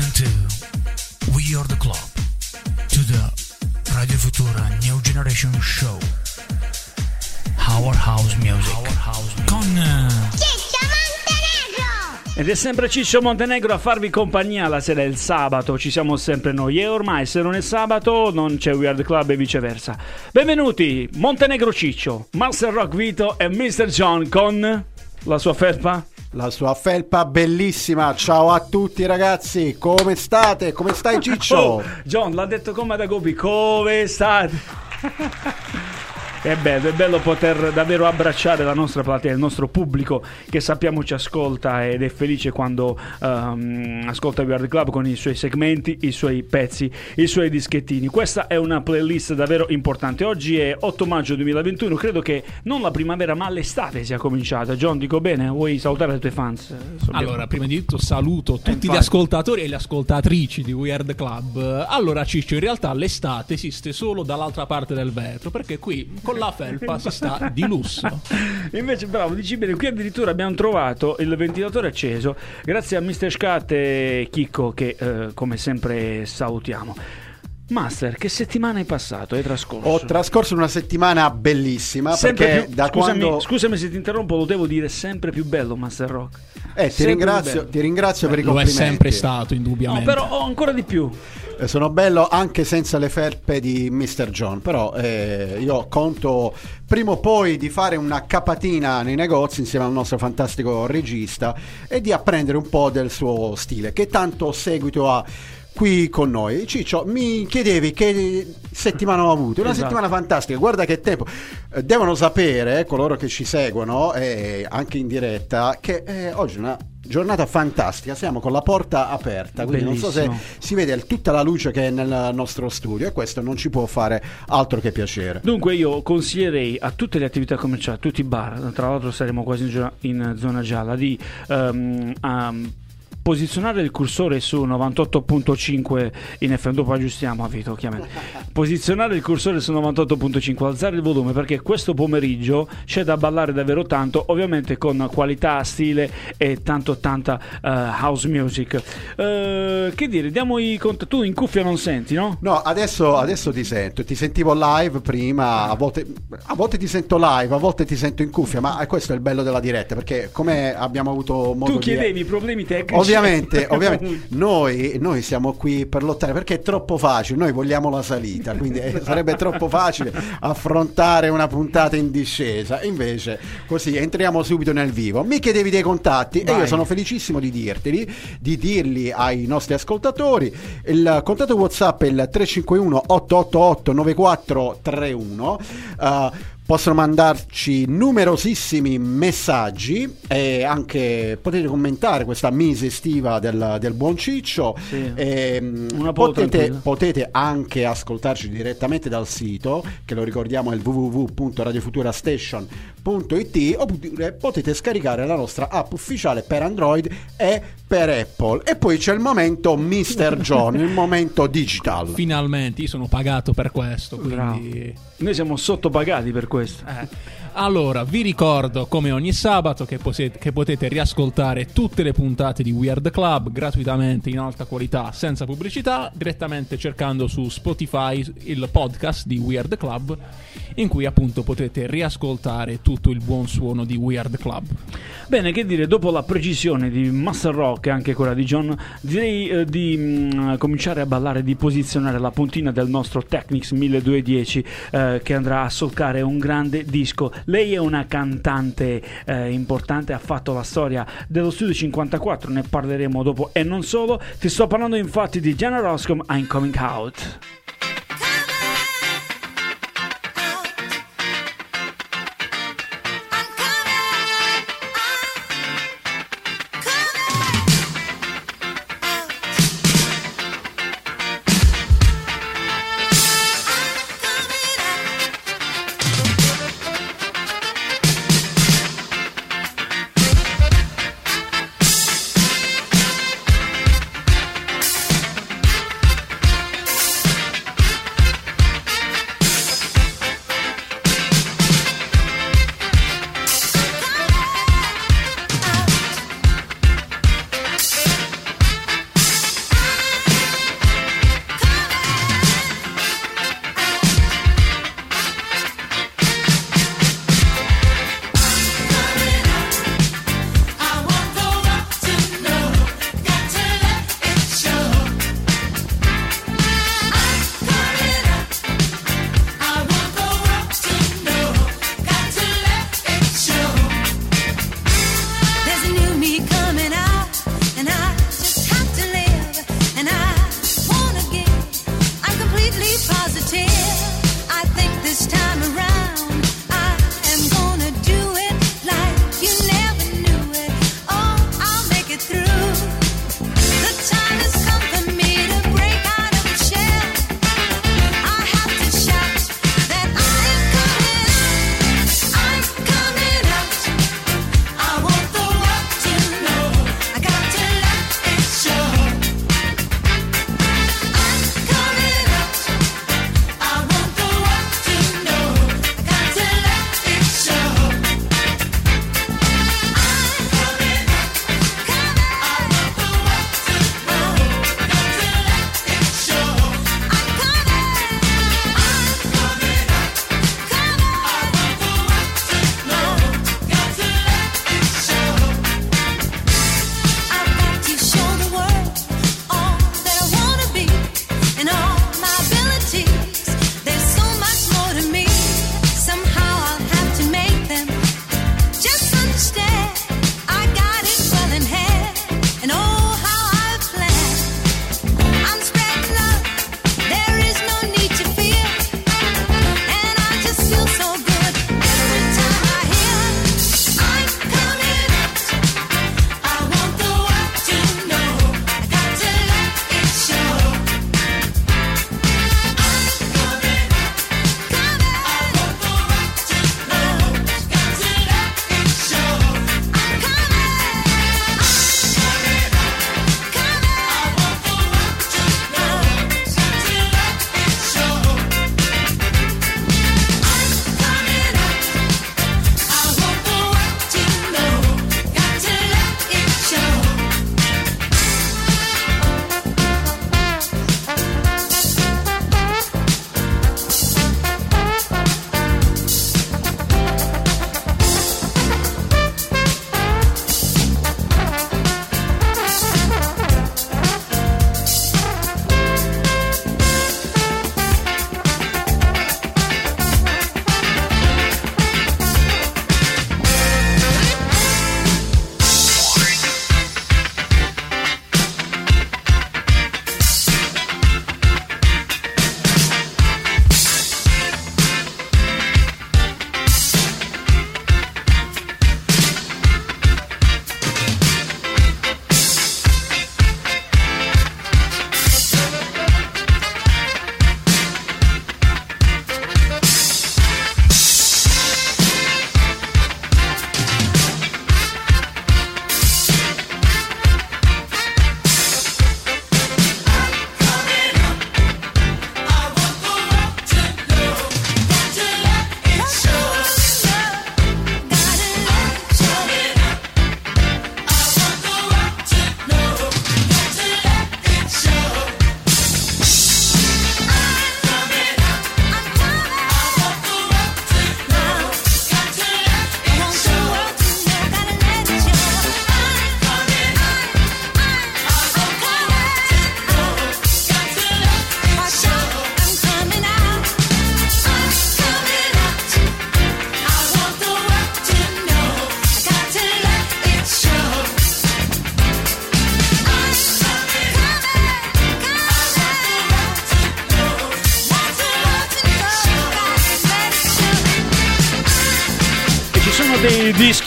Welcome to We Are the Club, to the Radio Futura New Generation Show. Our House Music. Our house music. Con eh, Ed è sempre Ciccio Montenegro a farvi compagnia la sera del sabato, ci siamo sempre noi e ormai se non è sabato non c'è Weird Club e viceversa. Benvenuti, Montenegro Ciccio, Master Rock Vito e Mr. John con la sua felpa. La sua felpa bellissima. Ciao a tutti ragazzi, come state? Come stai Ciccio? Oh, John l'ha detto come da Gopi, come state? È bello, è bello poter davvero abbracciare la nostra platea, il nostro pubblico che sappiamo ci ascolta ed è felice quando ehm, ascolta Weird Club con i suoi segmenti, i suoi pezzi, i suoi dischettini. Questa è una playlist davvero importante. Oggi è 8 maggio 2021, credo che non la primavera ma l'estate sia cominciata. John, dico bene, vuoi salutare i tuoi fans? Allora, prima di tutto saluto tutti gli infatti. ascoltatori e le ascoltatrici di Weird Club. Allora, Ciccio, in realtà l'estate esiste solo dall'altra parte del vetro, perché qui con la felpa si sta di lusso. Invece, bravo, dici bene, qui addirittura abbiamo trovato il ventilatore acceso, grazie a Mr. Scat e Chicco che eh, come sempre salutiamo. Master, che settimana hai passato? Hai trascorso? Ho trascorso una settimana bellissima Sempre perché più, da scusami, quando scusami se ti interrompo, lo devo dire sempre più bello Master Rock. Eh, ti ringrazio, ti ringrazio per i Lo è complimenti. sempre stato, No, indubbiamente. però ho ancora di più. Eh, Sono bello anche senza le felpe di Mr. John, però eh, io conto prima o poi di fare una capatina nei negozi insieme al nostro fantastico regista e di apprendere un po' del suo stile, che tanto seguito ha qui con noi. Ciccio, mi chiedevi che settimana ho avuto? Una Esatto. settimana fantastica, guarda che tempo. Eh, devono sapere, coloro che ci seguono, eh, anche in diretta, che eh, oggi è una giornata fantastica, siamo con la porta aperta, quindi non so se Bellissimo. si vede tutta la luce che è nel nostro studio e questo non ci può fare altro che piacere. Dunque io consiglierei a tutte le attività commerciali, a tutti i bar, tra l'altro saremo quasi in, in zona gialla, di ehm, ehm, posizionare il cursore su 98.5 in FM, dopo aggiustiamo a Vito chiaramente. Posizionare il cursore su 98.5, alzare il volume perché questo pomeriggio c'è da ballare davvero tanto, ovviamente con qualità, stile e tanto tanta eh, house music. Eh, che dire, diamo i cont- tu in cuffia non senti, no? No, adesso, adesso ti sento, ti sentivo live prima, a volte, a volte ti sento live, a volte ti sento in cuffia, ma questo è il bello della diretta perché come abbiamo avuto modo Tu di... chiedevi i problemi tecnici. Ovviamente, ovviamente noi, noi siamo qui per lottare perché è troppo facile, noi vogliamo la salita, quindi eh, sarebbe troppo facile affrontare una puntata in discesa, invece così entriamo subito nel vivo. Mi chiedevi dei contatti e Vai. io sono felicissimo di dirteli, di dirli ai nostri ascoltatori. Il contatto WhatsApp è il 351 888 9431. Uh, Possono mandarci numerosissimi messaggi e anche potete commentare questa mise estiva del, del buon Ciccio. Sì. Ehm, Una po' potete, potete anche ascoltarci direttamente dal sito, che lo ricordiamo è il www.radiofuturastation.it oppure potete scaricare la nostra app ufficiale per Android e per Apple. E poi c'è il momento Mr. John, il momento digital. Finalmente, io sono pagato per questo, quindi... Noi siamo sottopagati per questo. Eh. Allora, vi ricordo come ogni sabato che, poset- che potete riascoltare tutte le puntate di Weird Club gratuitamente in alta qualità, senza pubblicità, direttamente cercando su Spotify il podcast di Weird Club, in cui appunto potete riascoltare tutto il buon suono di Weird Club. Bene, che dire, dopo la precisione di Master Rock e anche quella di John, direi eh, di mm, cominciare a ballare, di posizionare la puntina del nostro Technics 1210 eh, che andrà a solcare un grande disco. Lei è una cantante eh, importante, ha fatto la storia dello Studio 54, ne parleremo dopo e non solo. Ti sto parlando infatti di Jenna Roscom, I'm Coming Out.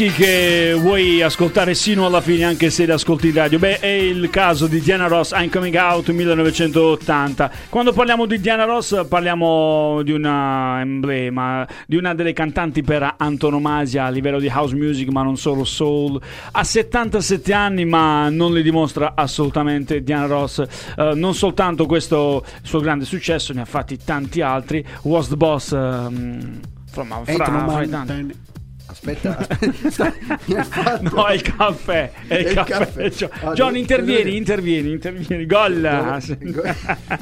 Dischi che vuoi ascoltare sino alla fine anche se li ascolti in radio. Beh, è il caso di Diana Ross, I'm Coming Out 1980. Quando parliamo di Diana Ross parliamo di una emblema, di una delle cantanti per antonomasia a livello di house music, ma non solo soul. Ha 77 anni, ma non li dimostra assolutamente Diana Ross. Uh, non soltanto questo suo grande successo, ne ha fatti tanti altri. Was the Boss... Um, Insomma, fra, fra i tanti. Aspetta, aspetta. no, è il caffè. È il, il caffè. caffè. John, ah, John intervieni, intervieni, intervieni. Gol.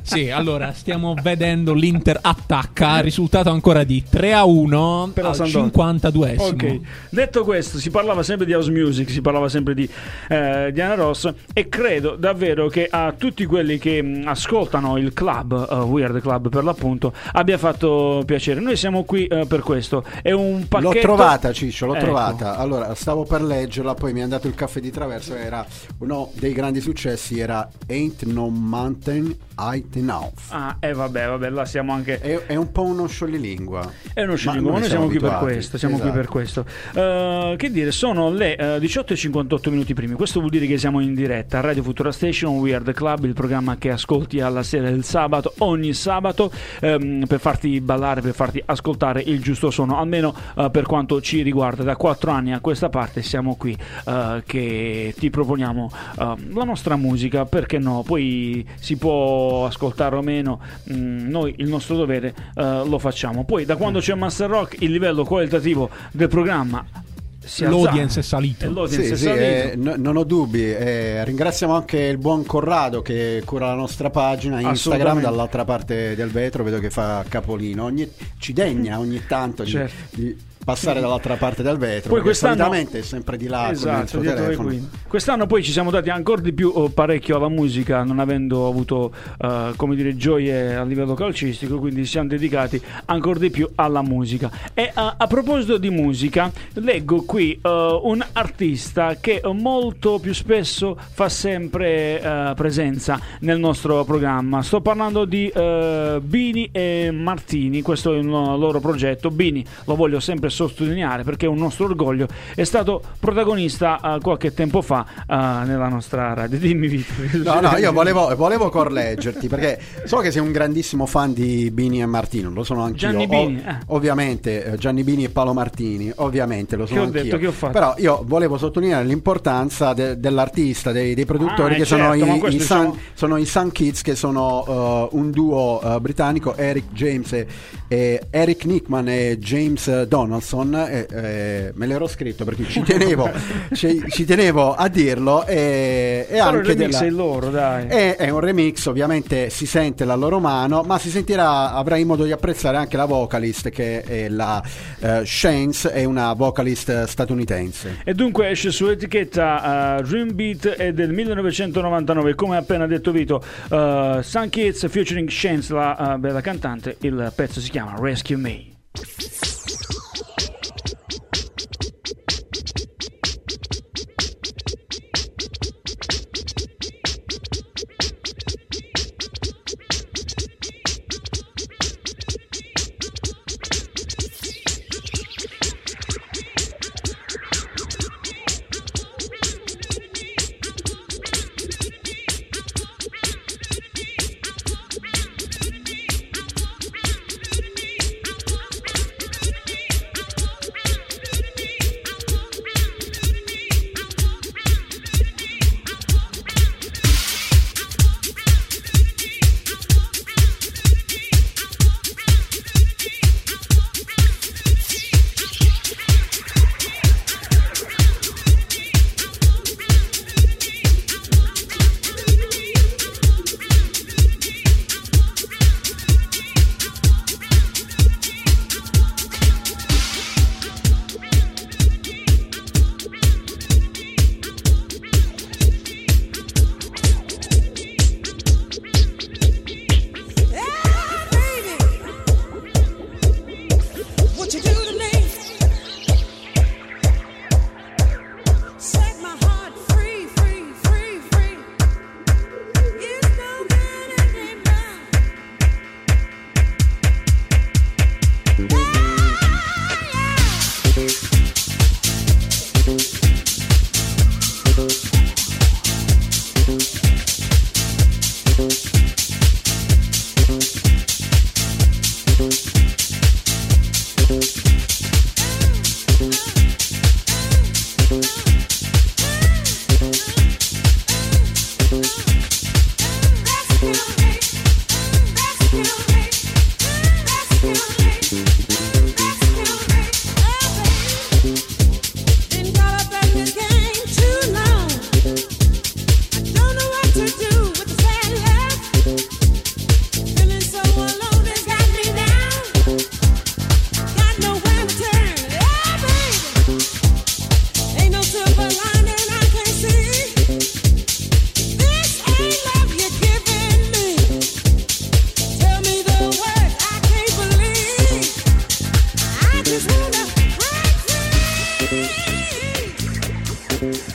sì, allora stiamo vedendo l'Inter attacca. Risultato ancora di 3 a 1 per al 52 Ok, detto questo, si parlava sempre di house music, si parlava sempre di eh, Diana Ross. E credo davvero che a tutti quelli che mh, ascoltano il club, uh, Weird Club per l'appunto, abbia fatto piacere. Noi siamo qui uh, per questo. È un pacchetto. L'ho trovata, Ciccio, l'ho ecco. trovata. Allora, stavo per leggerla, poi mi è andato il caffè di traverso. Era uno dei grandi successi, era Ain't No Mountain High Enough. Ah, e eh, vabbè, vabbè, là siamo anche. È, è un po' uno scioglilingua. È uno scioglilingua, ma noi siamo, siamo qui per questo. Siamo esatto. qui per questo. Uh, che dire, sono le uh, 18 e 58 minuti primi. Questo vuol dire che siamo in diretta a Radio Futura Station, Weird Club, il programma che ascolti alla sera del sabato, ogni sabato, um, per farti ballare, per farti ascoltare il giusto suono, almeno uh, per quanto ci riguarda. Da quattro anni a questa parte siamo qui che ti proponiamo la nostra musica, perché no? Poi si può ascoltare o meno, mm, noi il nostro dovere uh, lo facciamo. Poi da quando c'è Master Rock il livello qualitativo del programma l'audience è salito. L'audience sì, è sì, salito. Eh, no, non ho dubbi. Eh, ringraziamo anche il buon Corrado che cura la nostra pagina Instagram dall'altra parte del vetro. Vedo che fa capolino. Ogni, ci degna ogni tanto certo. di, di passare dall'altra parte del vetro. Poi quest'anno è sempre di là esatto, con il telefono. Quest'anno poi ci siamo dati ancora di più oh, parecchio alla musica, non avendo avuto uh, come dire gioie a livello calcistico, quindi siamo dedicati ancora di più alla musica. E uh, a proposito di musica, leggo qui uh, un artista che molto più spesso fa sempre presenza nel nostro programma. Sto parlando di Bini e Martini, questo è un loro progetto. Bini lo voglio sempre sottolineare perché è un nostro orgoglio, è stato protagonista uh, qualche tempo fa uh, nella nostra radio. Dimmi Vito. No, no, io volevo, volevo correggerti perché so che sei un grandissimo fan di Bini e Martino, lo sono anch'io. Gianni Bini. eh. Ovviamente Gianni Bini e Paolo Martini, ovviamente lo sono che ho anch'io. Detto, che ho fatto? Però io volevo sottolineare l'importanza de- dell'artista, dei, dei produttori ah, che certo, sono, i, i diciamo... Sun, sono, i, Sun, Kids, che sono uh, un duo britannico, Eric James e, e Eric Nickman e James Donald Johnson, eh, eh, me l'ero scritto perché ci tenevo, ci, ci tenevo a dirlo. E, e anche della, è loro, dai. È, è, un remix, ovviamente si sente la loro mano, ma si sentirà, avrai modo di apprezzare anche la vocalist che è la uh, Shane, è una vocalist statunitense. E dunque esce su etichetta uh, Dream Beat è del 1999, come ha appena detto Vito, uh, Sun Kids featuring Shane, la uh, bella cantante, il pezzo si chiama Rescue Me.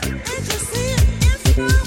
And you see it?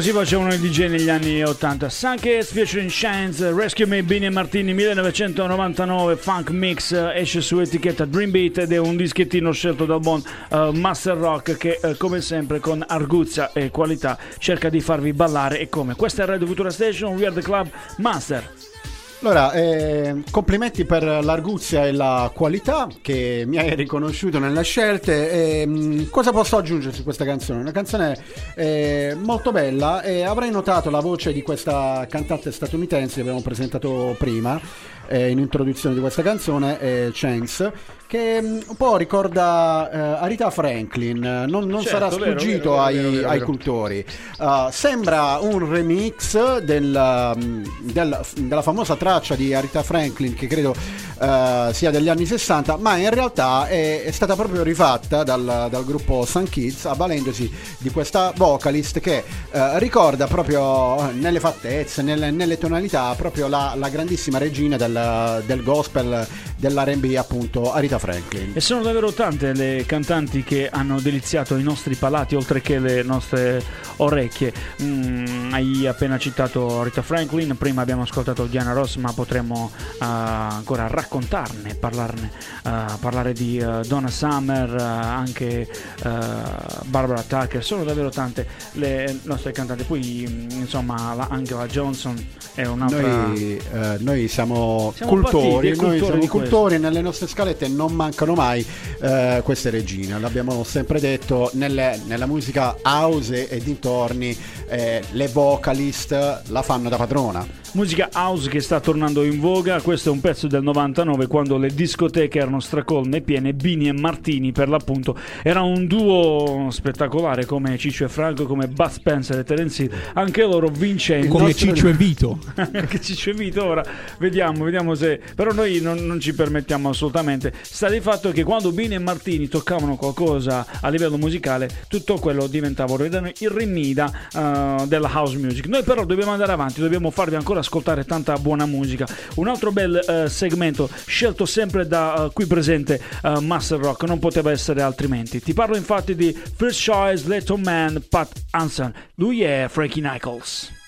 Così facevano i DJ negli anni 80. Sunkets featuring Shines, Rescue Me, Bini e Martini 1999, Funk Mix esce su etichetta Dream Beat ed è un dischettino scelto dal buon uh, Master Rock che uh, come sempre con arguzia e qualità cerca di farvi ballare e come. Questa è Radio Futura Station, We Are The Club Master. Allora, eh, complimenti per l'arguzia e la qualità che mi hai riconosciuto nelle scelte. Eh, cosa posso aggiungere su questa canzone? Una canzone eh, molto bella e avrei notato la voce di questa cantante statunitense che abbiamo presentato prima eh, in introduzione di questa canzone, eh, Chance, che mm, un po' ricorda eh, Arita Franklin, non, non certo, sarà sfuggito vero, vero, ai, vero, ai, cultori. Uh, sembra un remix del, mm, del, della famosa traccia di Arita Franklin, che credo uh, sia degli anni 60, ma in realtà è, è stata proprio rifatta dal, dal, gruppo Sun Kids, avvalendosi di questa vocalist che uh, ricorda proprio nelle fattezze, nelle, nelle tonalità, proprio la, la grandissima regina del del, gospel, dell'RB appunto Arita Franklin. E sono davvero tante le cantanti che hanno deliziato i nostri palati oltre che le nostre orecchie. Mm, hai appena citato Rita Franklin, prima abbiamo ascoltato Diana Ross, ma potremmo uh, ancora raccontarne, parlarne, uh, parlare di uh, Donna Summer, anche Barbara Tucker, sono davvero tante le nostre cantanti. Poi mm, insomma la Angela Johnson è un'altra... Noi, noi siamo siamo, cultori, partiti, noi siamo cultori nelle nostre scalette non mancano mai eh, queste regine, l'abbiamo sempre detto, nelle, nella musica house e dintorni eh, le vocalist la fanno da padrona. Musica house che sta tornando in voga, questo è un pezzo del 99 quando le discoteche erano stracolme e piene, Bini e Martini per l'appunto, era un duo spettacolare come Ciccio e Franco, come Bud Spencer e Terence Hill, anche loro vincenti. Come nostro... Ciccio e Vito. anche Ciccio e Vito, ora vediamo, vediamo se... però noi non, non, ci permettiamo assolutamente. Sta di fatto che quando Bini e Martini toccavano qualcosa a livello musicale, tutto quello diventava il rimida uh, della house music. Noi però dobbiamo andare avanti, dobbiamo farvi ancora ascoltare tanta buona musica. Un altro bel eh, segmento scelto sempre da eh, qui presente eh, Master Rock, non poteva essere altrimenti. Ti parlo infatti di First Choice, Little Man, Pat Hansen. Lui è Frankie Nichols.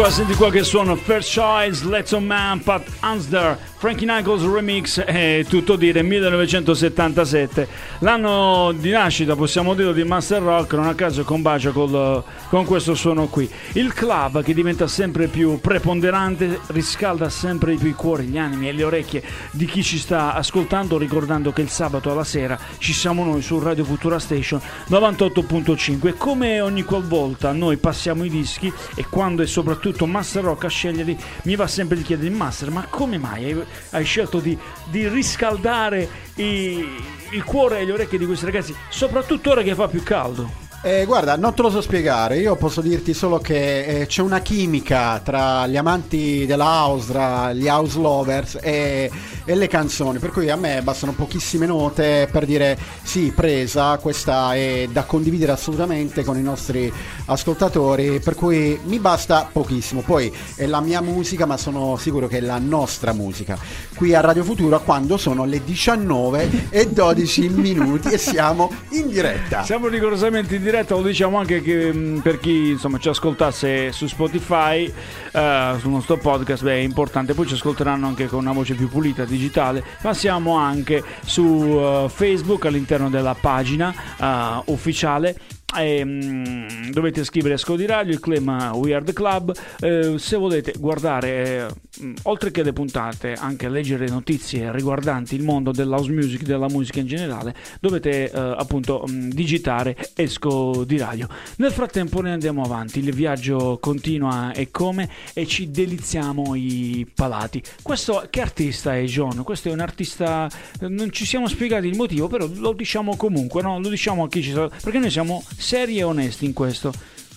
Qua, senti qua che suono First Choice, Let's On Man, Pat Ansder, Frankie Nichols Remix e tutto dire 1977. L'anno di nascita, possiamo dirlo, di Master Rock, non a caso combacia col- con questo suono qui. Il club che diventa sempre più preponderante riscalda sempre di più i cuori, gli animi e le orecchie di chi ci sta ascoltando, ricordando che il sabato alla sera ci siamo noi su Radio Futura Station 98.5 e come ogni qualvolta noi passiamo i dischi e quando è soprattutto Master Rock a sceglierli. Mi va sempre di chiedere Master ma come mai hai, hai scelto di, di riscaldare i- il cuore e le orecchie di questi ragazzi soprattutto ora che fa più caldo Eh, guarda, non te lo so spiegare, io posso dirti solo che eh, c'è una chimica tra gli amanti della house, tra gli house lovers e, e le canzoni, per cui a me bastano pochissime note per dire sì, presa, questa è da condividere assolutamente con i nostri ascoltatori, per cui mi basta pochissimo, poi è la mia musica ma sono sicuro che è la nostra musica, qui a Radio Futura quando sono le 19 e 12 minuti e siamo in diretta. Siamo rigorosamente in diretta, lo diciamo anche che, mh, per chi insomma, ci ascoltasse su Spotify, eh, sul nostro podcast, beh, è importante, poi ci ascolteranno anche con una voce più pulita, digitale, ma siamo anche su eh, Facebook all'interno della pagina eh, ufficiale e, mm, dovete scrivere a Radio, il claim eh, We Are The Club. Eh, se volete guardare, eh, oltre che le puntate, anche leggere notizie riguardanti il mondo dell'house music, della musica in generale, dovete eh, appunto mm, digitare Esco di Radio. Nel frattempo noi andiamo avanti, il viaggio continua e come e ci deliziamo i palati. Questo che artista è John? Questo è un artista, non ci siamo spiegati il motivo, però lo diciamo comunque, no? lo diciamo a chi ci sta, perché noi siamo seri e onesti in questo.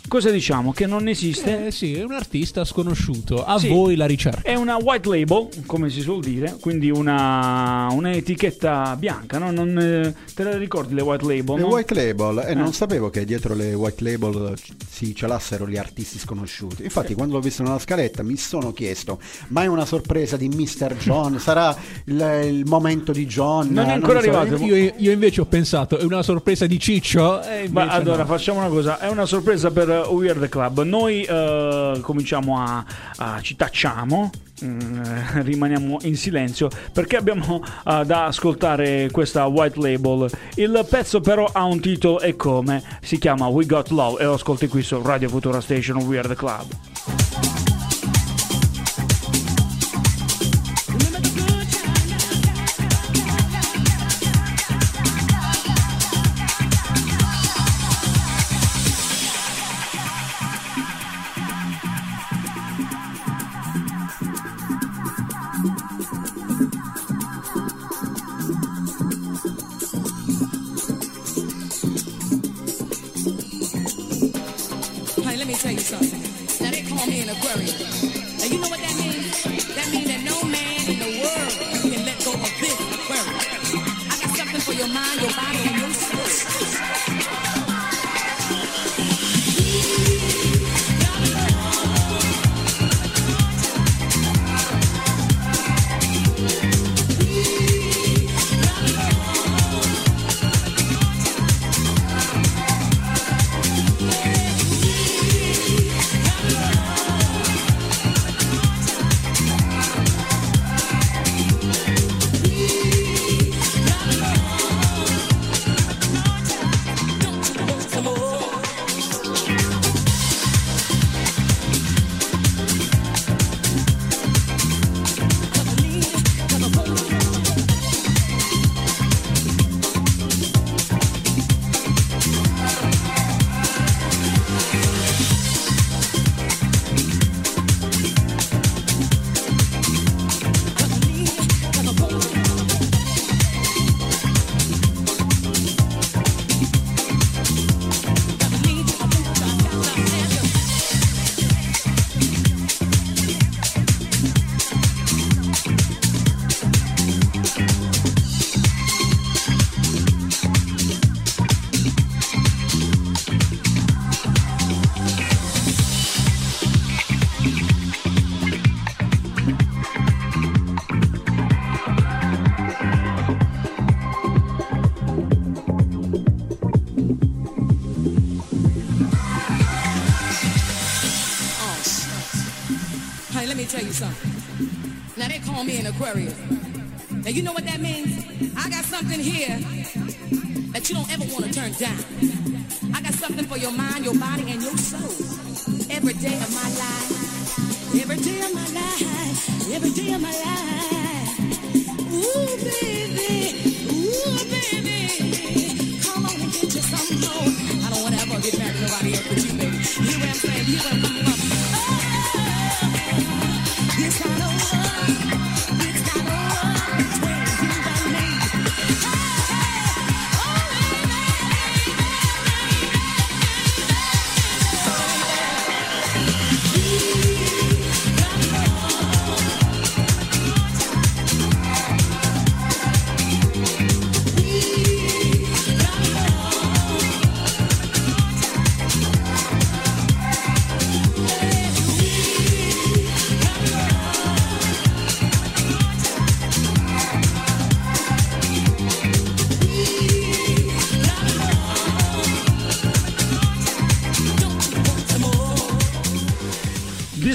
Cosa diciamo? Che non esiste? Eh sì, è un artista sconosciuto. A Sì. voi la ricerca. È una white label, come si suol dire, quindi una, un'etichetta bianca, no? Non, eh, te la ricordi le white label? Le no? white label, e Eh. non sapevo che dietro le white label si celassero gli artisti sconosciuti. Infatti, quando l'ho visto nella scaletta mi sono chiesto: ma è una sorpresa di Mr. John? Sarà il, il momento di John? Non è Eh, ancora so. arrivato. Io, io invece ho pensato, è una sorpresa di Ciccio. E Ma allora no. facciamo una cosa, è una sorpresa per uh, We Are The Club. Noi eh, cominciamo a, a- ci tacciamo, mm, rimaniamo in silenzio perché abbiamo eh, da ascoltare questa white label. Il pezzo però ha un titolo e come si chiama We Got Love e lo ascolti qui su Radio Futura Station We Are The Club.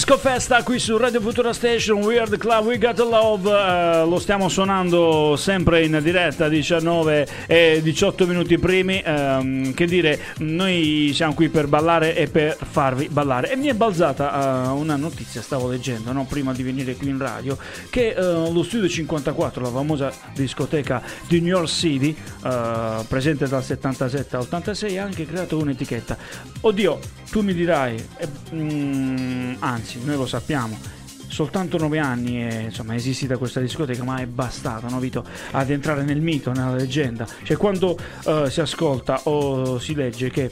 Disco Festa qui su Radio Futura Station, Weird Club, We Got Love, eh, lo stiamo suonando sempre in diretta, 19 e 18 minuti primi, ehm, che dire, noi siamo qui per ballare e per farvi ballare. E mi è balzata eh, una notizia, stavo leggendo, no, prima di venire qui in radio, che eh, lo Studio 54, la famosa discoteca di New York City, eh, presente dal 77 al 86, ha anche creato un'etichetta. Oddio, tu mi dirai, eh, mm, anzi, noi lo sappiamo. Soltanto nove anni è insomma, esistita questa discoteca, ma è bastata, no, Vito, ad entrare nel mito, nella leggenda. Cioè, quando eh, si ascolta o si legge che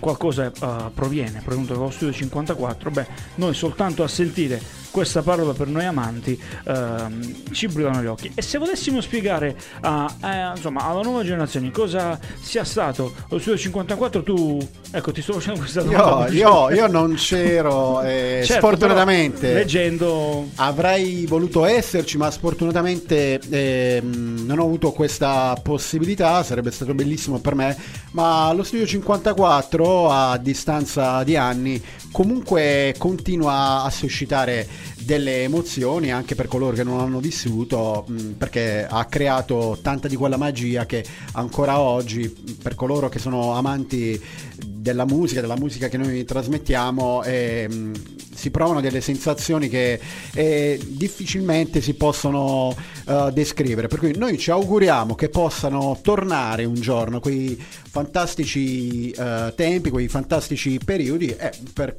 qualcosa eh, proviene, proviene dallo studio 54, beh, noi soltanto a sentire questa parola per noi amanti ehm, ci brillano gli occhi. E se volessimo spiegare a, eh, insomma, alla nuova generazione cosa sia stato lo studio 54, tu, ecco, ti sto facendo questa domanda. Io, io- io non c'ero, eh, Certo, sfortunatamente. leggendo Avrei voluto esserci, ma sfortunatamente ehm, non ho avuto questa possibilità. Sarebbe stato bellissimo per me. Ma lo studio 54, a distanza di anni, comunque continua a suscitare delle emozioni anche per coloro che non hanno vissuto, mh, perché ha creato tanta di quella magia che ancora oggi, per coloro che sono amanti della musica, della musica che noi trasmettiamo, ehm, si provano delle sensazioni che eh, difficilmente si possono eh, descrivere. Per cui noi ci auguriamo che possano tornare un giorno quei fantastici eh, tempi, quei fantastici periodi. eh, per,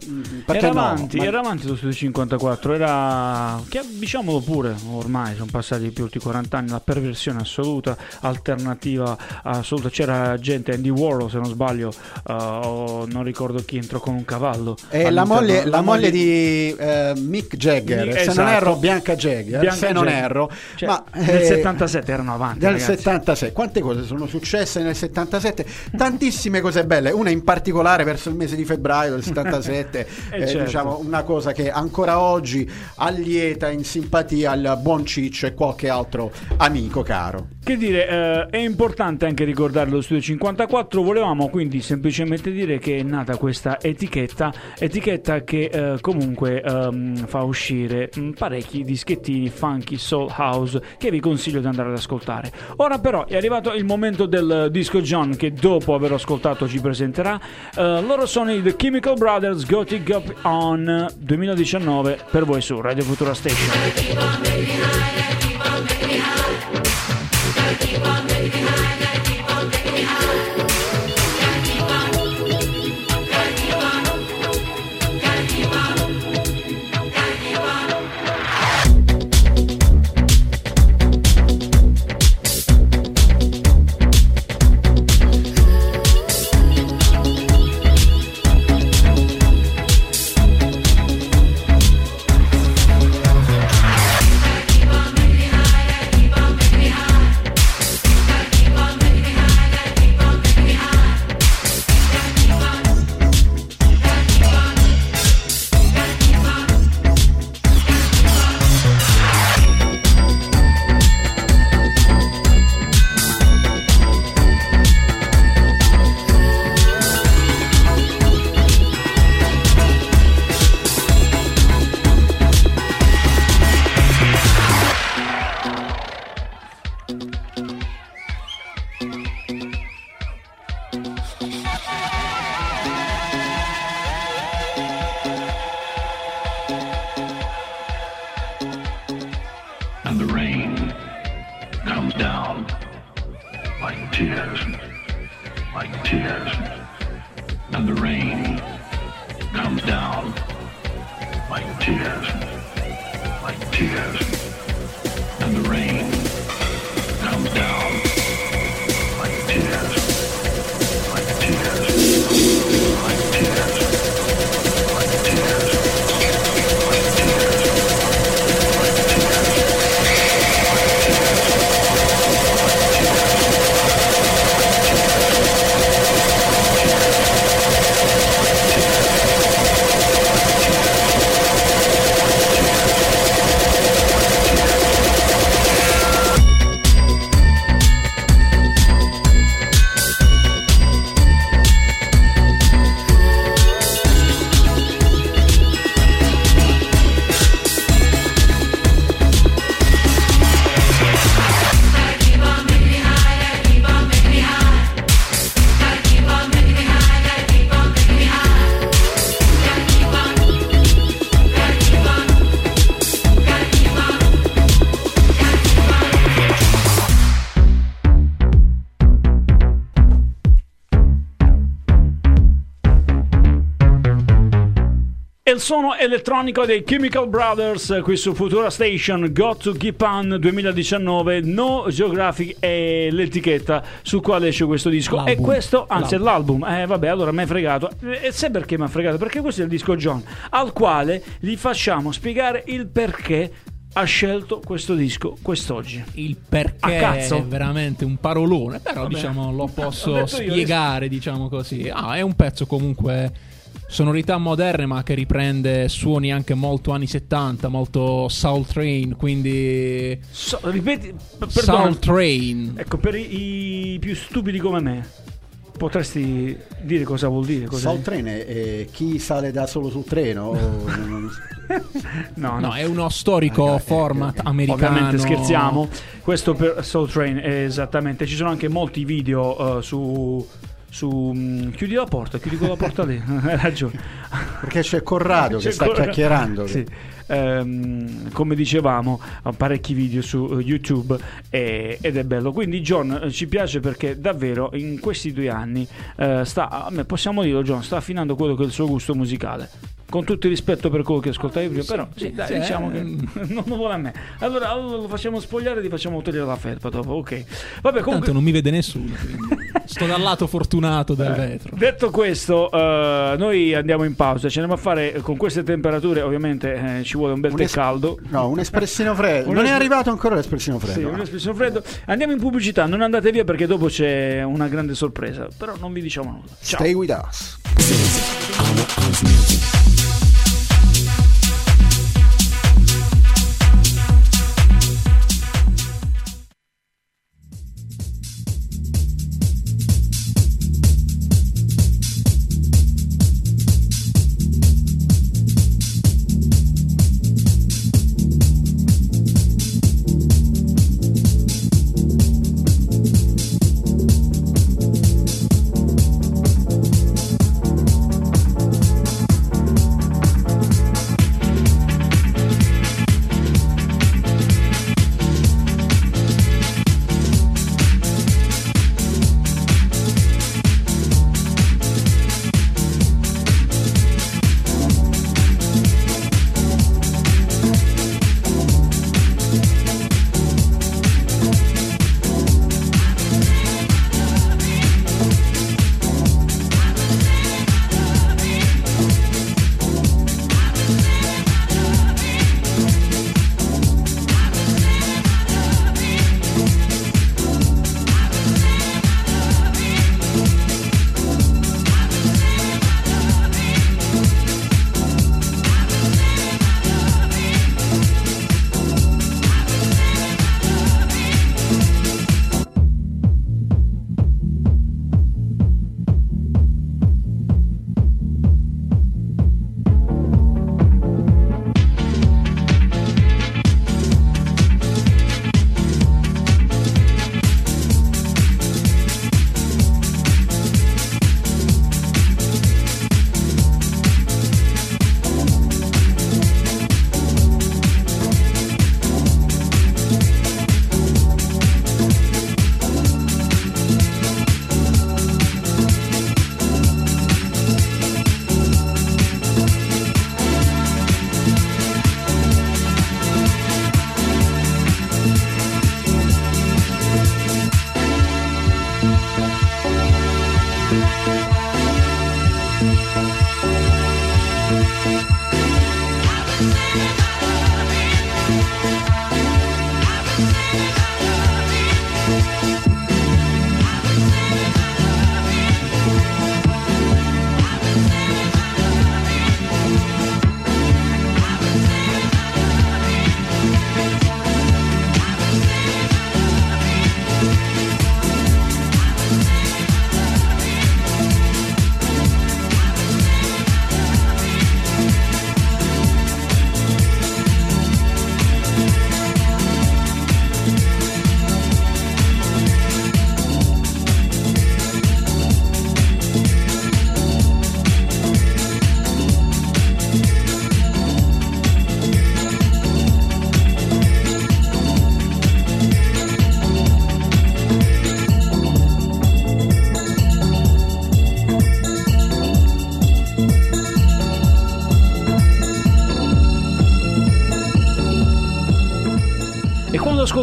era no? avanti, Ma- era avanti studio 54, era che diciamolo pure, ormai sono passati più di 40 anni, la perversione assoluta, alternativa assoluta. C'era gente Andy Warhol, se non sbaglio, o non ricordo chi entrò con un cavallo. Eh, la, moglie, la moglie di eh, Mick Jagger, Mick- se non esatto. erro Bianca Jagger, Bianca se non Jagger. erro, Cioè, ma nel eh, 77 erano avanti. Del ragazzi. 76, quante cose sono successe nel 77? Tantissime cose belle, una in particolare verso il mese di febbraio del 77, Eh, eh, certo. diciamo una cosa che ancora oggi allieta in simpatia al buon Ciccio e qualche altro amico caro. Che dire, eh, è importante anche ricordare lo Studio 54, volevamo quindi semplicemente dire che è nata questa etichetta, etichetta che eh, comunque ehm, fa uscire mh, parecchi dischettini funky soul house che vi consiglio di andare ad ascoltare. Ora però è arrivato il momento del disco John che dopo aver ascoltato ci presenterà. Eh, loro sono i The Chemical Brothers Gothic On 2019 per voi su Radio Futura Station. Suono elettronico dei Chemical Brothers qui su Futura Station Got to Keep On 2019 No Geographic è l'etichetta su quale esce questo disco L'album. e questo anzi è l'album eh vabbè allora mi hai fregato e sai perché mi ha fregato perché questo è il disco John al quale gli facciamo spiegare il perché ha scelto questo disco quest'oggi Il A perché cazzo. è veramente un parolone, però Vabbè. diciamo lo posso detto io, spiegare, diciamo così. Ah, è un pezzo comunque sonorità moderne, ma che riprende suoni anche molto anni 70, molto Soul Train, quindi So- ripeti p- perdona Soul Train. ecco per i, i più stupidi come me potresti dire cosa vuol dire cosa Soul Train è, è chi sale da solo sul treno? o- non- no No, è uno storico Ah, ok, format ok, ok. americano. Ovviamente scherziamo. Questo per Soul Train è esattamente. Ci sono anche molti video eh, su. Su mm, chiudi la porta, chiudi quella porta lì. Hai ragione. Perché c'è Corrado che C'è sta ancora- chiacchierando. Sì. Ehm, come dicevamo, parecchi video su eh, YouTube e- ed è bello. Quindi, John eh, ci piace perché davvero in questi due anni eh, sta, a me possiamo dirlo, John, sta affinando quello che è il suo gusto musicale. Con tutto il rispetto per quello che ascoltavi prima, però sì, dai, sì, diciamo eh. che non lo vuole a me. Allora, allora lo facciamo spogliare e ti facciamo togliere la felpa dopo. Ok, vabbè, comunque. Tanto non mi vede nessuno. Sto dal lato fortunato del vetro. Detto questo, eh, noi andiamo in pausa. Ci andiamo a fare eh, con queste temperature. Ovviamente eh, ci vuole un bel Un tè es- caldo. No, un espressino freddo. Non è arrivato ancora l'espressino Sì, freddo. un espresso freddo. Andiamo in pubblicità. Non andate via perché dopo c'è una grande sorpresa. Però non vi diciamo nulla. Ciao. Stay with us.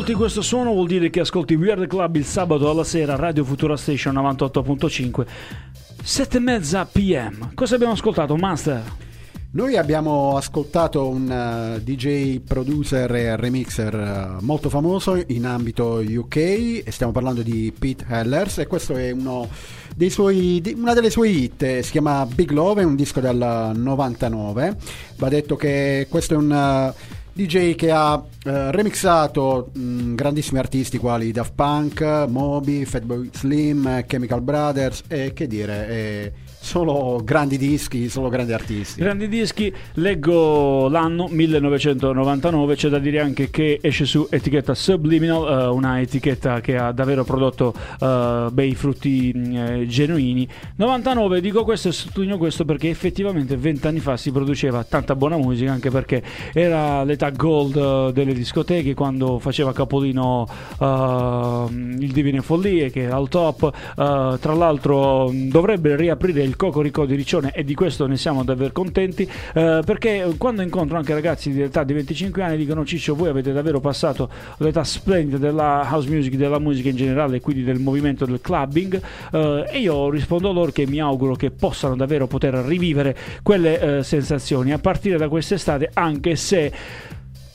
Ascolti questo suono vuol dire che ascolti Weird Club il sabato alla sera Radio Futura Station 98.5 7 e mezza pm. Cosa abbiamo ascoltato, Master? Noi abbiamo ascoltato un eh, DJ producer e remixer eh, molto famoso in ambito UK e stiamo parlando di Pete Hellers e questo è uno dei suoi, una delle sue hit, eh, si chiama Big Love, è un disco del 99, va detto che questo è un eh, DJ che ha eh, remixato mh, grandissimi artisti quali Daft Punk, Moby, Fatboy Slim, eh, Chemical Brothers e che dire, eh, solo grandi dischi, solo grandi artisti. Grandi dischi, leggo l'anno 1999, c'è da dire anche che esce su etichetta Subliminal, eh, una etichetta che ha davvero prodotto eh, bei frutti mh, eh, genuini. 99, dico questo e sottolineo questo perché effettivamente vent'anni fa si produceva tanta buona musica, anche perché era l'età gold eh, delle discoteche quando faceva capolino eh, il Divine Follie che era al top, Eh, tra l'altro mh, dovrebbe riaprire il Cocorico di Riccione e di questo ne siamo davvero contenti eh, perché quando incontro anche ragazzi di età di 25 anni dicono Ciccio voi avete davvero passato l'età splendida della house music, della musica in generale e quindi del movimento del clubbing eh, e io rispondo loro che mi auguro che possano davvero poter rivivere quelle eh, sensazioni. A partire da quest'estate anche se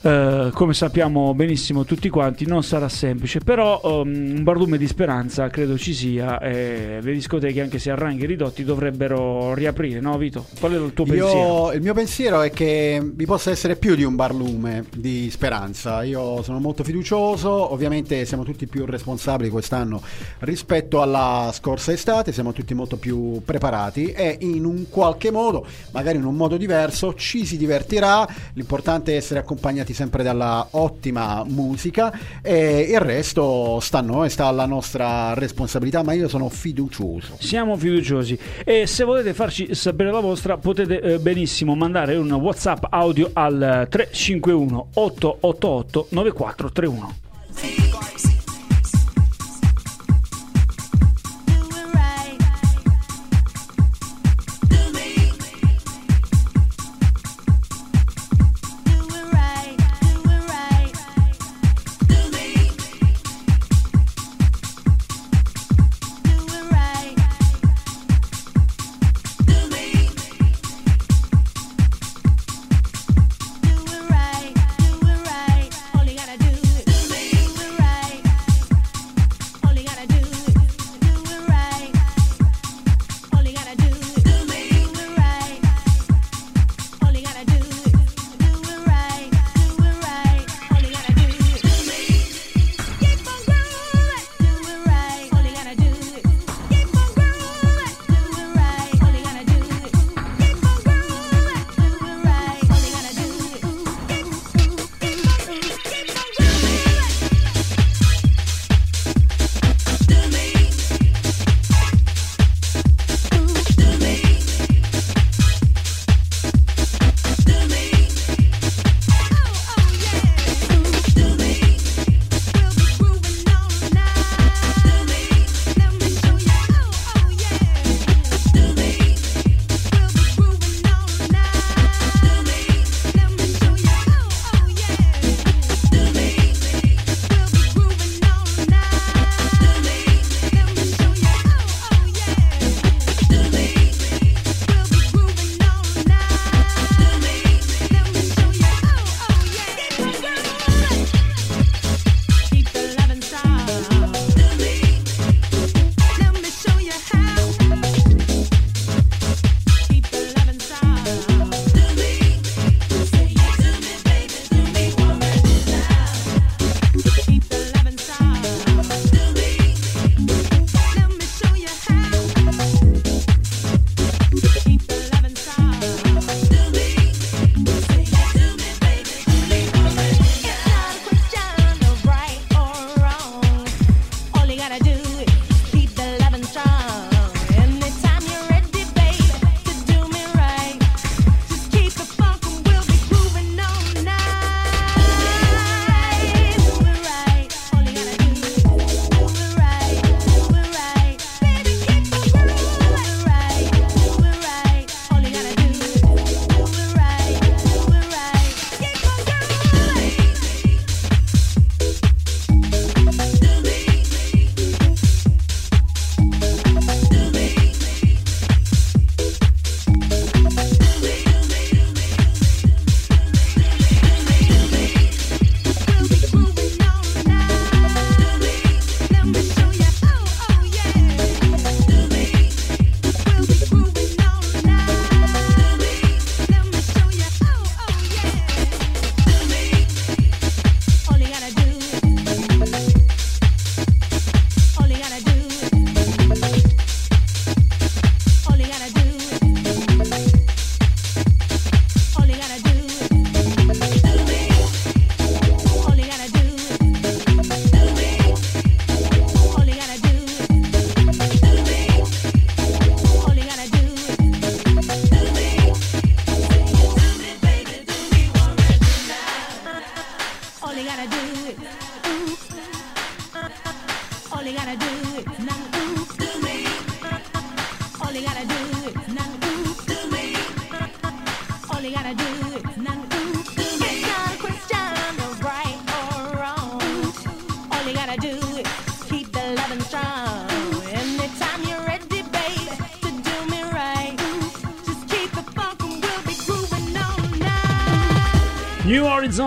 eh, come sappiamo benissimo tutti quanti, non sarà semplice, però um, un barlume di speranza credo ci sia e le discoteche, anche se a ranghi ridotti, dovrebbero riaprire, no Vito? Qual è il tuo pensiero? Io, il mio pensiero è che vi possa essere più di un barlume di speranza. Io sono molto fiducioso, ovviamente siamo tutti più responsabili quest'anno rispetto alla scorsa estate, siamo tutti molto più preparati e in un qualche modo, magari in un modo diverso, ci si divertirà. L'importante è essere accompagnati sempre dalla ottima musica e il resto sta a noi, sta alla nostra responsabilità, ma io sono fiducioso. Siamo fiduciosi e se volete farci sapere la vostra potete eh, benissimo mandare un WhatsApp audio al 351 888 9431.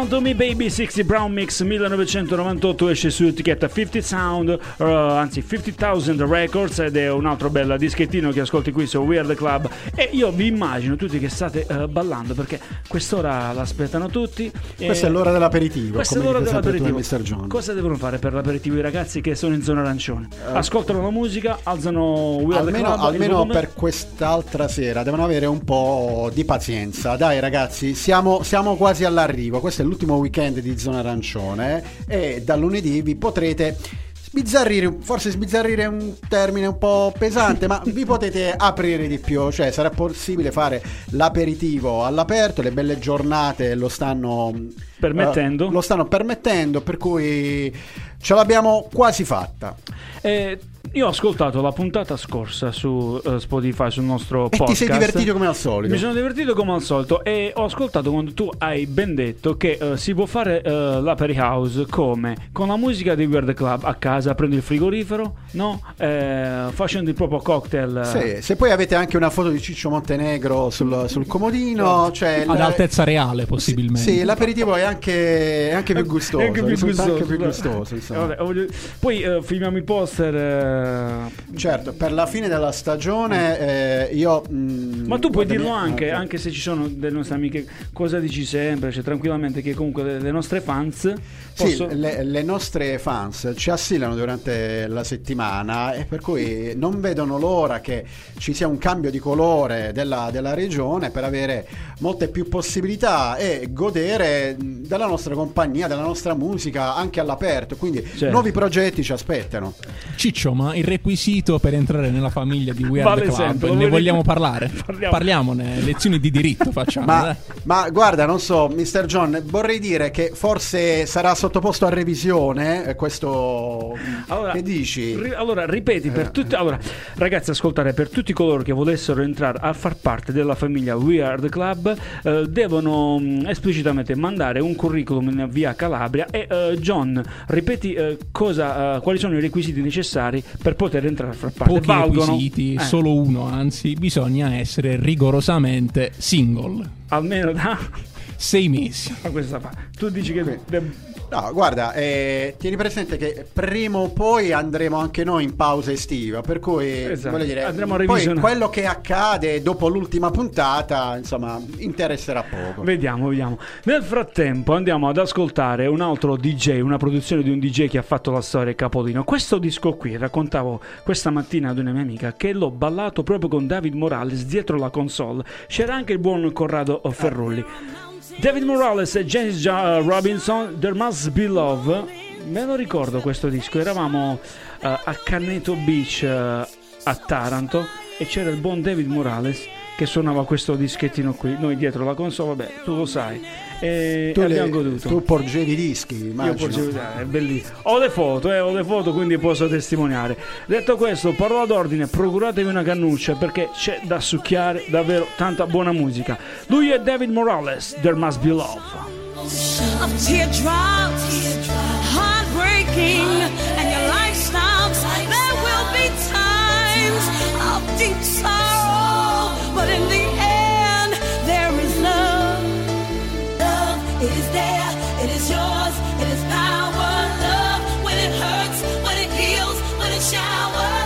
Horizon to Me Baby 60 Brown Mix 1998 esce su etichetta 50 Sound, uh, anzi 50,000 Records ed è un altro bel dischettino che ascolti qui su Weird Club e io vi immagino tutti che state uh, ballando perché quest'ora l'aspettano tutti. Questa è l'ora dell'aperitivo, Questa è l'ora dell'aperitivo. Mr. John. Cosa devono fare per l'aperitivo i ragazzi che sono in zona arancione? Ascoltano la musica, alzano Weird. Almeno, Club, almeno per quest'altra sera devono avere un po' di pazienza. Dai ragazzi, siamo, siamo quasi all'arrivo. Questo è l'ultimo weekend di Zona Arancione eh, e da lunedì vi potrete sbizzarrire, forse sbizzarrire è un termine un po' pesante, ma vi potete aprire di più. Cioè sarà possibile fare l'aperitivo all'aperto, le belle giornate lo stanno Permettendo. eh, lo stanno permettendo, per cui ce l'abbiamo quasi fatta. Eh, io ho ascoltato la puntata scorsa su eh, Spotify, sul nostro E podcast. ti sei divertito come al solito. Mi sono divertito come al solito e ho ascoltato quando tu hai ben detto che eh, si può fare eh, l'Aperry House come? Con la musica di Weird Club a casa, prendi il frigorifero, no? Eh, facendo il proprio cocktail. Sì, se poi avete anche una foto di Ciccio Montenegro sul, sul comodino, cioè Ad il- altezza reale, possibilmente. Sì, l'aperitivo è anche, è anche più gustoso. È anche più gustoso. anche più gustoso, insomma. Vabbè, voglio- Poi filmiamo i poster. Eh, Certo, per la fine della stagione eh, io... mm, Ma tu puoi dirlo mi- anche, ah, anche se ci sono delle nostre amiche, cosa dici sempre, cioè tranquillamente che comunque le, le nostre fans Sì, posso- le, le nostre fans ci assilano durante la settimana e per cui non vedono l'ora che ci sia un cambio di colore della, della regione per avere molte più possibilità e godere mh, della nostra compagnia, della nostra musica anche all'aperto. Quindi Certo. nuovi progetti ci aspettano. Ciccio, ma il requisito per entrare nella famiglia di Weird Vale Club, sempre, ne vogliamo parlare? Parliamo. Parliamone, lezioni di diritto facciamo. Ma, ma guarda, non so, Mr. John, vorrei dire che forse sarà sottoposto a revisione eh, questo... Allora, che dici? ri- allora, ripeti per tutti. Allora, ragazzi, ascoltare per tutti coloro che volessero entrare a far parte della famiglia We Are the Club, eh, devono mh, esplicitamente mandare un curriculum in via Calabria. E eh, John, ripeti eh, cosa, eh, quali sono i requisiti necessari per poter entrare a far parte. Pochi Valgono requisiti, eh, solo uno, anzi, bisogna essere rigorosamente single. almeno da Sei mesi. a questa parte. Tu dici che. No, guarda, eh, tieni presente che prima o poi andremo anche noi in pausa estiva, per cui Esatto, dire, andremo a poi revisionare. quello che accade dopo l'ultima puntata, insomma, interesserà poco. Vediamo, vediamo. Nel frattempo andiamo ad ascoltare un altro DJ, una produzione di un DJ che ha fatto la storia Capolino. Questo disco qui, raccontavo questa mattina ad una mia amica che l'ho ballato proprio con David Morales dietro la console. C'era anche il buon Corrado Ferrulli. David Morales e James Ja- Robinson, There Must Be Love. Me lo ricordo questo disco, eravamo eh, a Canneto Beach eh, a Taranto e c'era il buon David Morales che suonava questo dischettino qui, noi dietro la console, vabbè, tu lo sai. E, Tu, e le- abbiamo goduto. tu porgevi i dischi, Io immagino. porgevo- eh, è bellissimo. Ho le foto, eh, ho le foto, quindi posso testimoniare. Detto questo, parola d'ordine, procuratevi una cannuccia perché c'è da succhiare davvero tanta buona musica. Lui è David Morales, There Must Be Love. of teardrops, heartbreaking, and your life stops. There will be times of deep sorrow, 下问。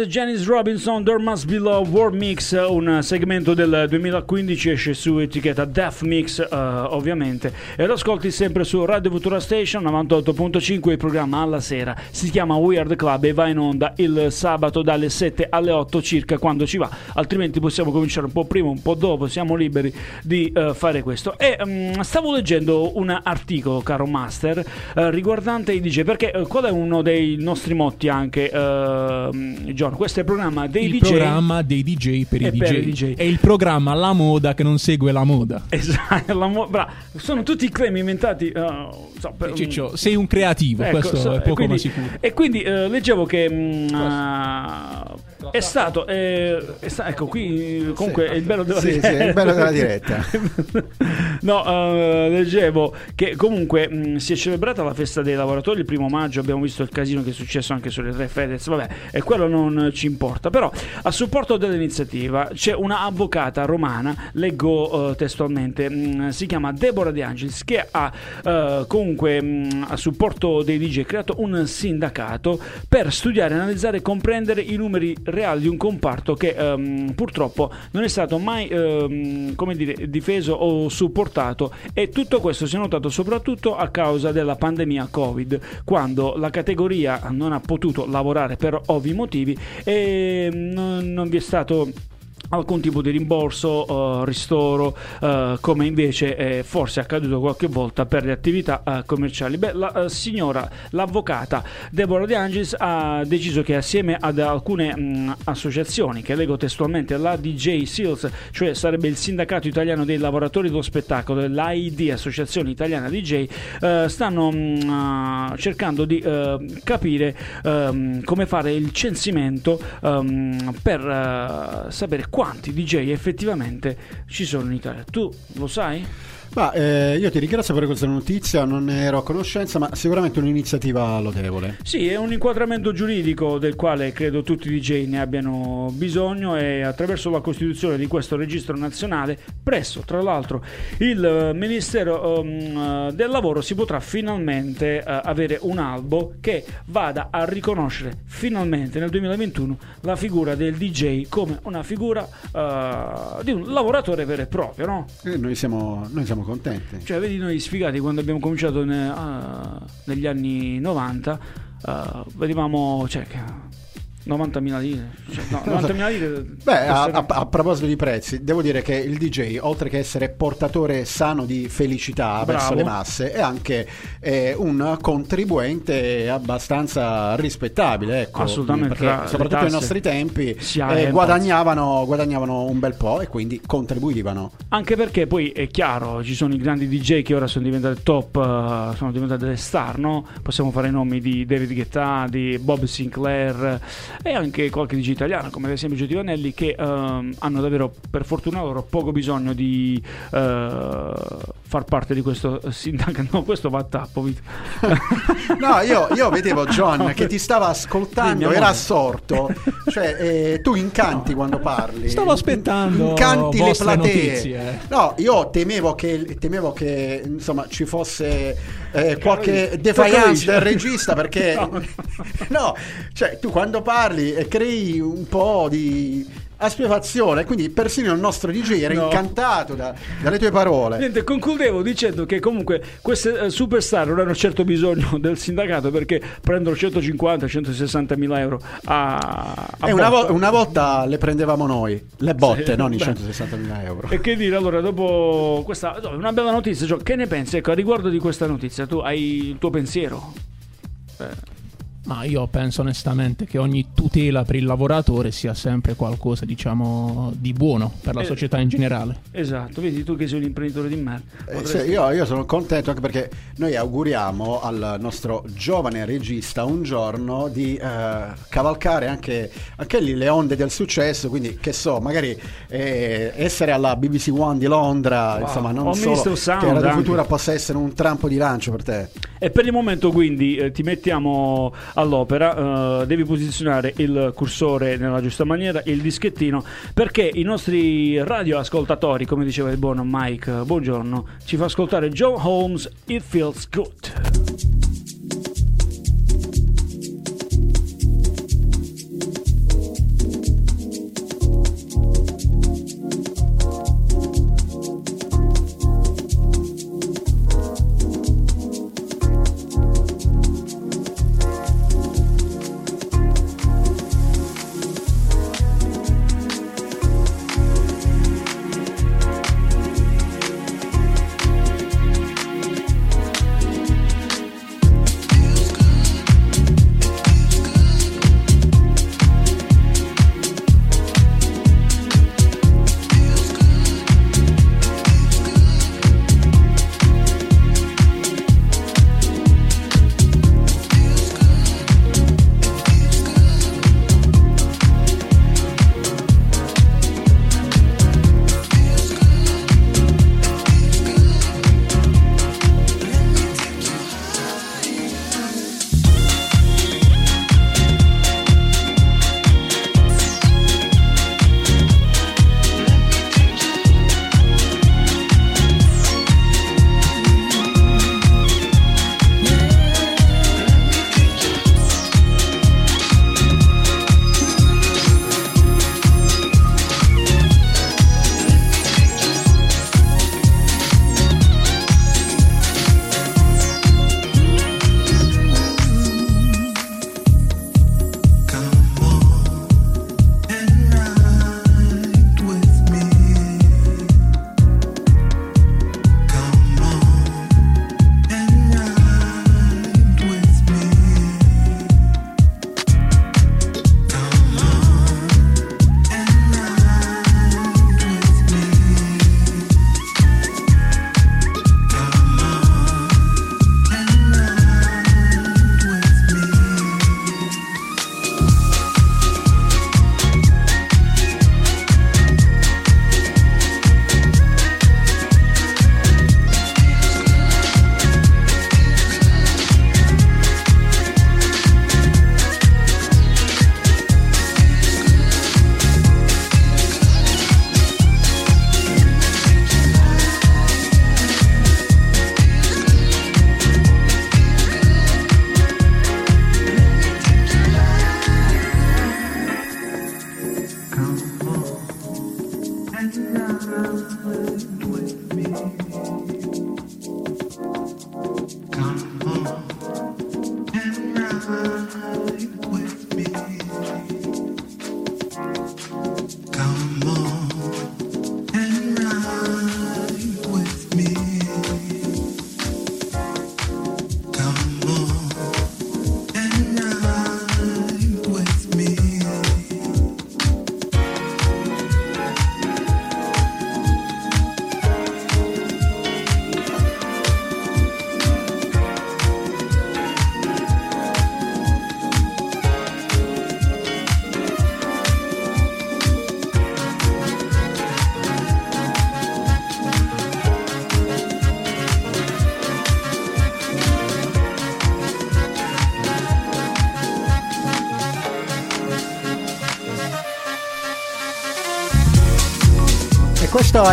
E Janice Robinson, There Must Be Love World Mix, un segmento del 2015 esce su etichetta Death Mix, eh, ovviamente. E lo ascolti sempre su Radio Futura Station 98.5, il programma alla sera si chiama Weird Club e va in onda il sabato dalle 7 alle 8 circa quando ci va. Altrimenti possiamo cominciare un po' prima, un po' dopo, siamo liberi di eh, fare questo. E mm, stavo leggendo un articolo, caro Master, eh, riguardante i DJ, perché qual è uno dei nostri motti anche, eh, John? Questo è il programma dei il DJ. programma dei DJ per, i, per DJ. i DJ. È il programma La Moda che non segue la moda. Esatto, la mo- bra- sono tutti claim inventati. eh, so, per- Ciccio, sei un creativo, Ecco, questo so- è poco quindi, ma sicuro. E quindi eh, leggevo che ah, è stato. eh, è sta- ecco, qui eh, comunque è il bello della Sì, sì, diretta. è il bello della diretta. no, eh, leggevo che comunque mh, si è celebrata la festa dei lavoratori il primo maggio. Abbiamo visto il casino che è successo anche sulle tre Fedez. Vabbè, e quello non ci importa. Però a supporto dell'iniziativa c'è una avvocata romana, leggo eh, testualmente, mh, si chiama Deborah De Angelis, che ha eh, comunque mh, a supporto dei DJ creato un sindacato per studiare, analizzare e comprendere i numeri reali di un comparto che ehm, purtroppo non è stato mai ehm, come dire, difeso o supportato. E tutto questo si è notato soprattutto a causa della pandemia Covid, quando la categoria non ha potuto lavorare per ovvi motivi e non, non vi è stato alcun tipo di rimborso, eh, ristoro, eh, come invece è forse accaduto qualche volta per le attività eh, commerciali. Beh, la signora, l'avvocata Deborah De Angelis ha deciso che assieme ad alcune mh, associazioni, che leggo testualmente la DJ Seals, cioè sarebbe il sindacato italiano dei lavoratori dello spettacolo, l'AID, Associazione Italiana DJ, stanno mh, cercando di capire ehm, come fare il censimento ehm, per sapere quanti DJ effettivamente ci sono in Italia. Tu lo sai? Ma eh, io ti ringrazio per questa notizia, non ne ero a conoscenza, ma sicuramente un'iniziativa lodevole. Sì, è un inquadramento giuridico del quale credo tutti i DJ ne abbiano bisogno e attraverso la costituzione di questo registro nazionale, presso tra l'altro il eh, Ministero eh, del Lavoro si potrà finalmente eh, avere un albo che vada a riconoscere finalmente nel 2021 la figura del DJ come una figura eh, di un lavoratore vero e proprio, no? E noi siamo, noi siamo contenti. Cioè, vedi noi sfigati quando abbiamo cominciato ne- ah, negli anni 90, ah, vedevamo, cioè, 90.000 lire. Cioè, no, 90.000 lire. Beh, a, a- a proposito di prezzi, devo dire che il DJ, oltre che essere portatore sano di felicità verso Bravo. le masse, è anche eh, un contribuente abbastanza rispettabile. Ecco, Assolutamente, Perché soprattutto ai nostri tempi eh, guadagnavano, guadagnavano un bel po' e quindi contribuivano. Anche perché poi è chiaro, ci sono i grandi DJ che ora sono diventati top, eh, sono diventati delle star, no? Possiamo fare i nomi di David Guetta, di Bob Sinclair e anche qualche DJ italiano, come ad esempio Gio Vanelli, che ehm, hanno davvero, per fortuna loro, poco bisogno di eh, far parte di questo sindacato. No, questo va a tappo. No, io, io vedevo John che ti stava ascoltando, era assorto. Cioè, eh, tu incanti quando parli. Stavo aspettando Incanti le platee. notizie. No, io temevo che, temevo che insomma ci fosse eh, qualche defiance del regista perché No. no, cioè tu quando parli eh, crei un po' di aspevazione, quindi persino il nostro DJ era No. incantato da- dalle tue parole. Niente, concludevo dicendo che comunque queste eh, superstar non hanno certo bisogno del sindacato perché prendono 150-160 mila euro a, a E una, vo- una volta le prendevamo noi, le botte, Sì, non i beh. 160.000 euro. E che dire, allora, dopo questa una bella notizia, Gio, che ne pensi? Ecco, a riguardo di questa notizia, tu hai il tuo pensiero? Eh, Ma io penso onestamente che ogni tutela per il lavoratore sia sempre qualcosa, diciamo, di buono per la Eh, società in generale. esatto, vedi tu che sei un imprenditore di merda. Eh, Potresti- sì, io, io sono contento anche perché noi auguriamo al nostro giovane regista un giorno di eh, cavalcare anche, anche lì le onde del successo, quindi che so, magari eh, essere alla BBC One di Londra, Wow. insomma non O solo Ministro Sound che Radio anche. Futura possa essere un trampo di lancio per te. E per il momento quindi eh, ti mettiamo all'opera, eh, devi posizionare il cursore nella giusta maniera, il dischettino, perché i nostri radioascoltatori, come diceva il buon Mike, eh, buongiorno, ci fa ascoltare Joe Holmes, It Feels Good.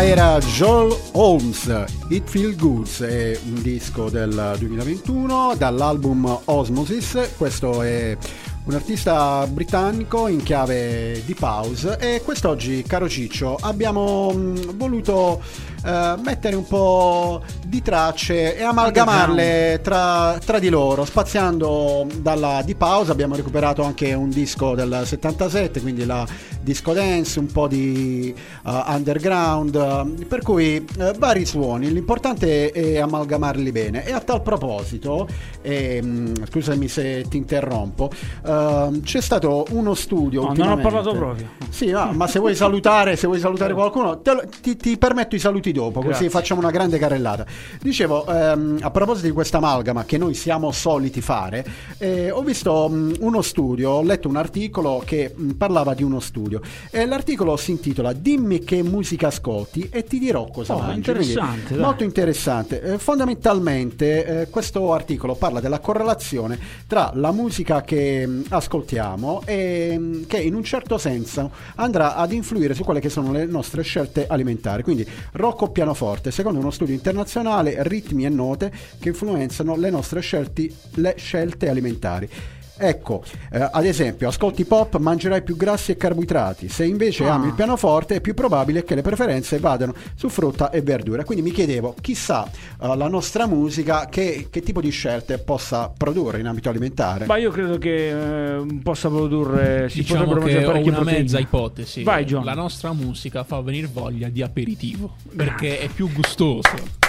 Era Joel Holmes, It Feel Goods, è un disco del 2021 dall'album Osmosis, questo è un artista britannico in chiave di pause e quest'oggi, caro Ciccio, abbiamo mh, voluto eh, mettere un po' di tracce e amalgamarle tra, tra di loro, spaziando dalla di pause, abbiamo recuperato anche un disco del 77, quindi la disco dance, un po' di uh, underground, uh, per cui uh, vari suoni, l'importante è, amalgamarli bene. E a tal proposito, ehm, scusami se ti interrompo, uh, c'è stato uno studio. No, non ho parlato proprio. Sì, no, ma se vuoi salutare, se vuoi salutare qualcuno, lo- ti, ti permetto i saluti dopo, così Grazie. facciamo una grande carrellata. Dicevo, ehm, a proposito di questa amalgama che noi siamo soliti fare, eh, ho visto mh, uno studio, ho letto un articolo che mh, parlava di uno studio e l'articolo si intitola Dimmi che musica ascolti e ti dirò cosa Oh, mangi. interessante, molto interessante. Eh, fondamentalmente eh, questo articolo parla della correlazione tra la musica che mh, ascoltiamo e mh, che in un certo senso andrà ad influire su quelle che sono le nostre scelte alimentari. Quindi rock o pianoforte, secondo uno studio internazionale, ritmi e note che influenzano le nostre scelti- le scelte alimentari. Ecco, eh, ad esempio, ascolti pop, mangerai più grassi e carboidrati. Se invece Ah. ami il pianoforte, è più probabile che le preferenze vadano su frutta e verdura. Quindi mi chiedevo, chissà eh, la nostra musica che, che tipo di scelte possa produrre in ambito alimentare. Ma io credo che eh, possa produrre. Si Diciamo potrebbero che mangiare ho una proteine. mezza ipotesi. Vai, John. La nostra musica fa venire voglia di aperitivo perché è più gustoso.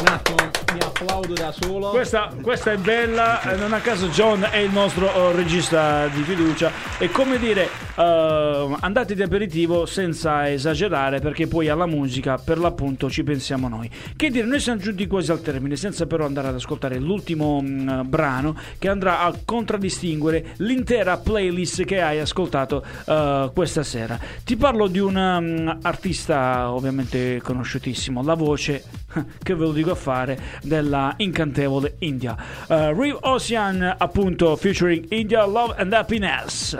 Un attimo, mi applaudo da solo. Questa, questa è bella, eh, non a caso John è il nostro eh, regista di fiducia. È come dire, eh, andate di aperitivo senza esagerare, perché poi alla musica per l'appunto ci pensiamo noi. Che dire, noi siamo giunti quasi al termine, senza però andare ad ascoltare l'ultimo mh, brano che andrà a contraddistinguere l'intera playlist che hai ascoltato eh, questa sera. Ti parlo di un um, artista ovviamente conosciutissimo, la voce, che ve lo dico a fare, della incantevole India. Uh, Real Ocean, appunto, featuring India Love and Happiness.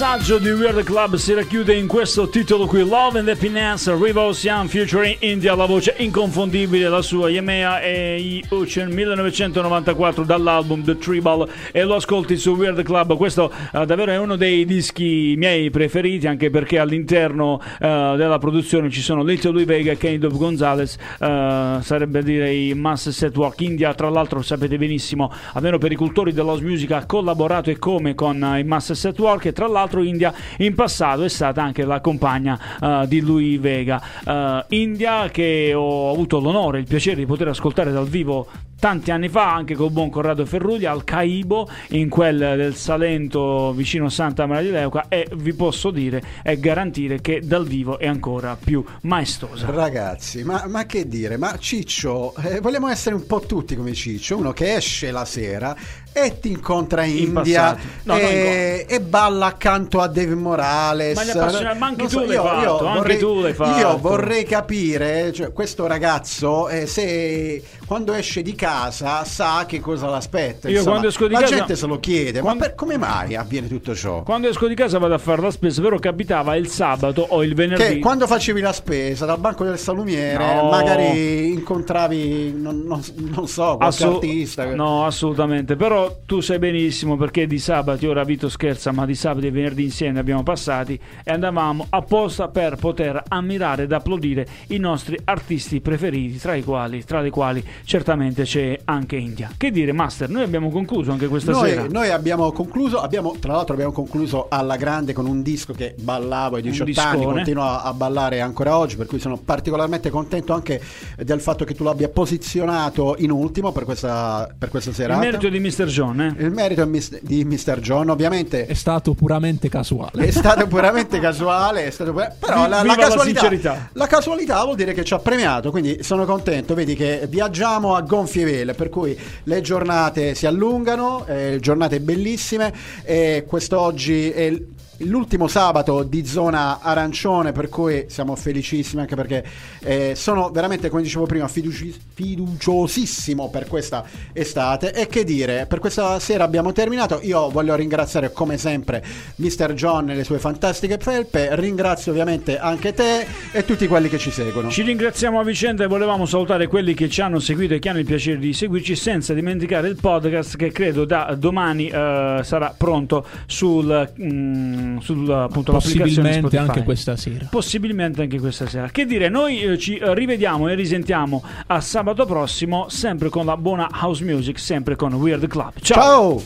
Messaggio di Weird Club si racchiude in questo titolo qui Love and Happiness Riva Ocean featuring India la voce inconfondibile la sua Yemea e i Ocean 1994 dall'album The Tribal e lo ascolti su Weird Club. Questo eh, davvero è uno dei dischi miei preferiti anche perché all'interno eh, della produzione ci sono Little Louis Vega e Kenny Dove Gonzalez eh, sarebbe direi Mass Set Walk India. Tra l'altro sapete benissimo almeno per i cultori dell'house music ha collaborato e come con i Mass Set Walk e tra l'altro India in passato è stata anche la compagna eh, di Louis Vega Eh, India che ho avuto l'onore e il piacere di poter ascoltare dal vivo tanti anni fa anche col buon Corrado Ferruglia al Caibo in quel del Salento vicino Santa Maria di Leuca e vi posso dire e garantire che dal vivo è ancora più maestosa Ragazzi, ma, ma che dire? Ma Ciccio, eh, vogliamo essere un po' tutti come Ciccio, uno che esce la sera e ti incontra in In India. No, no, e, e balla accanto a Dave Morales. Ma appassiona- ma anche tu l'hai fatto, anche vorrei, tu l'hai fatto. Io vorrei capire, cioè, questo ragazzo, eh, se quando esce di casa sa che cosa l'aspetta. Io quando esco di la casa- gente se lo chiede, Quando- ma per- come mai avviene tutto ciò? quando esco di casa vado a fare la spesa però capitava il sabato o il venerdì Che quando facevi la spesa dal banco del salumiere, No. magari incontravi, non, non- non so, qualche Assu- artista. No, assolutamente. Però tu sai benissimo perché di sabati, ora Vito scherza, ma di sabati e venerdì insieme abbiamo passati e andavamo apposta per poter ammirare ed applaudire i nostri artisti preferiti, tra i quali, tra le quali certamente c'è anche India. Che dire, Master, noi abbiamo concluso anche questa sera. Noi, noi abbiamo concluso, abbiamo, tra l'altro abbiamo concluso alla grande con un disco che ballavo ai 18 anni, continuo a, a ballare ancora oggi, per cui sono particolarmente contento anche del fatto che tu l'abbia posizionato in ultimo per questa, per questa Il serata. merito è di Mr. John, eh? Il merito mis- di Mr. John, ovviamente È stato puramente casuale. è stato puramente casuale, è stato pure- però la, la la casualità, sincerità. la casualità vuol dire che ci ha premiato, quindi sono contento, vedi che viaggiamo a gonfie vele, per cui le giornate si allungano, eh, giornate bellissime e quest'oggi è l'ultimo sabato di zona arancione, per cui siamo felicissimi anche perché eh, sono veramente, come dicevo prima, fiduci- fiduciosissimo per questa estate e che dire, per questa sera abbiamo terminato, io voglio ringraziare come sempre Mr. John e le sue fantastiche felpe, ringrazio ovviamente anche te e tutti quelli che ci seguono. Ci ringraziamo a vicenda e volevamo salutare quelli che ci hanno seguito e che hanno il piacere di seguirci senza dimenticare il podcast che credo da domani eh, sarà pronto sul, mm, sul appunto, l'applicazione Possibilmente Spotify. anche questa sera. Possibilmente anche questa sera. Che dire, noi eh, ci rivediamo e risentiamo a sabato prossimo, sempre con la buona house music, sempre con Weird Club. Ciao!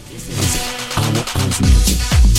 Ciao!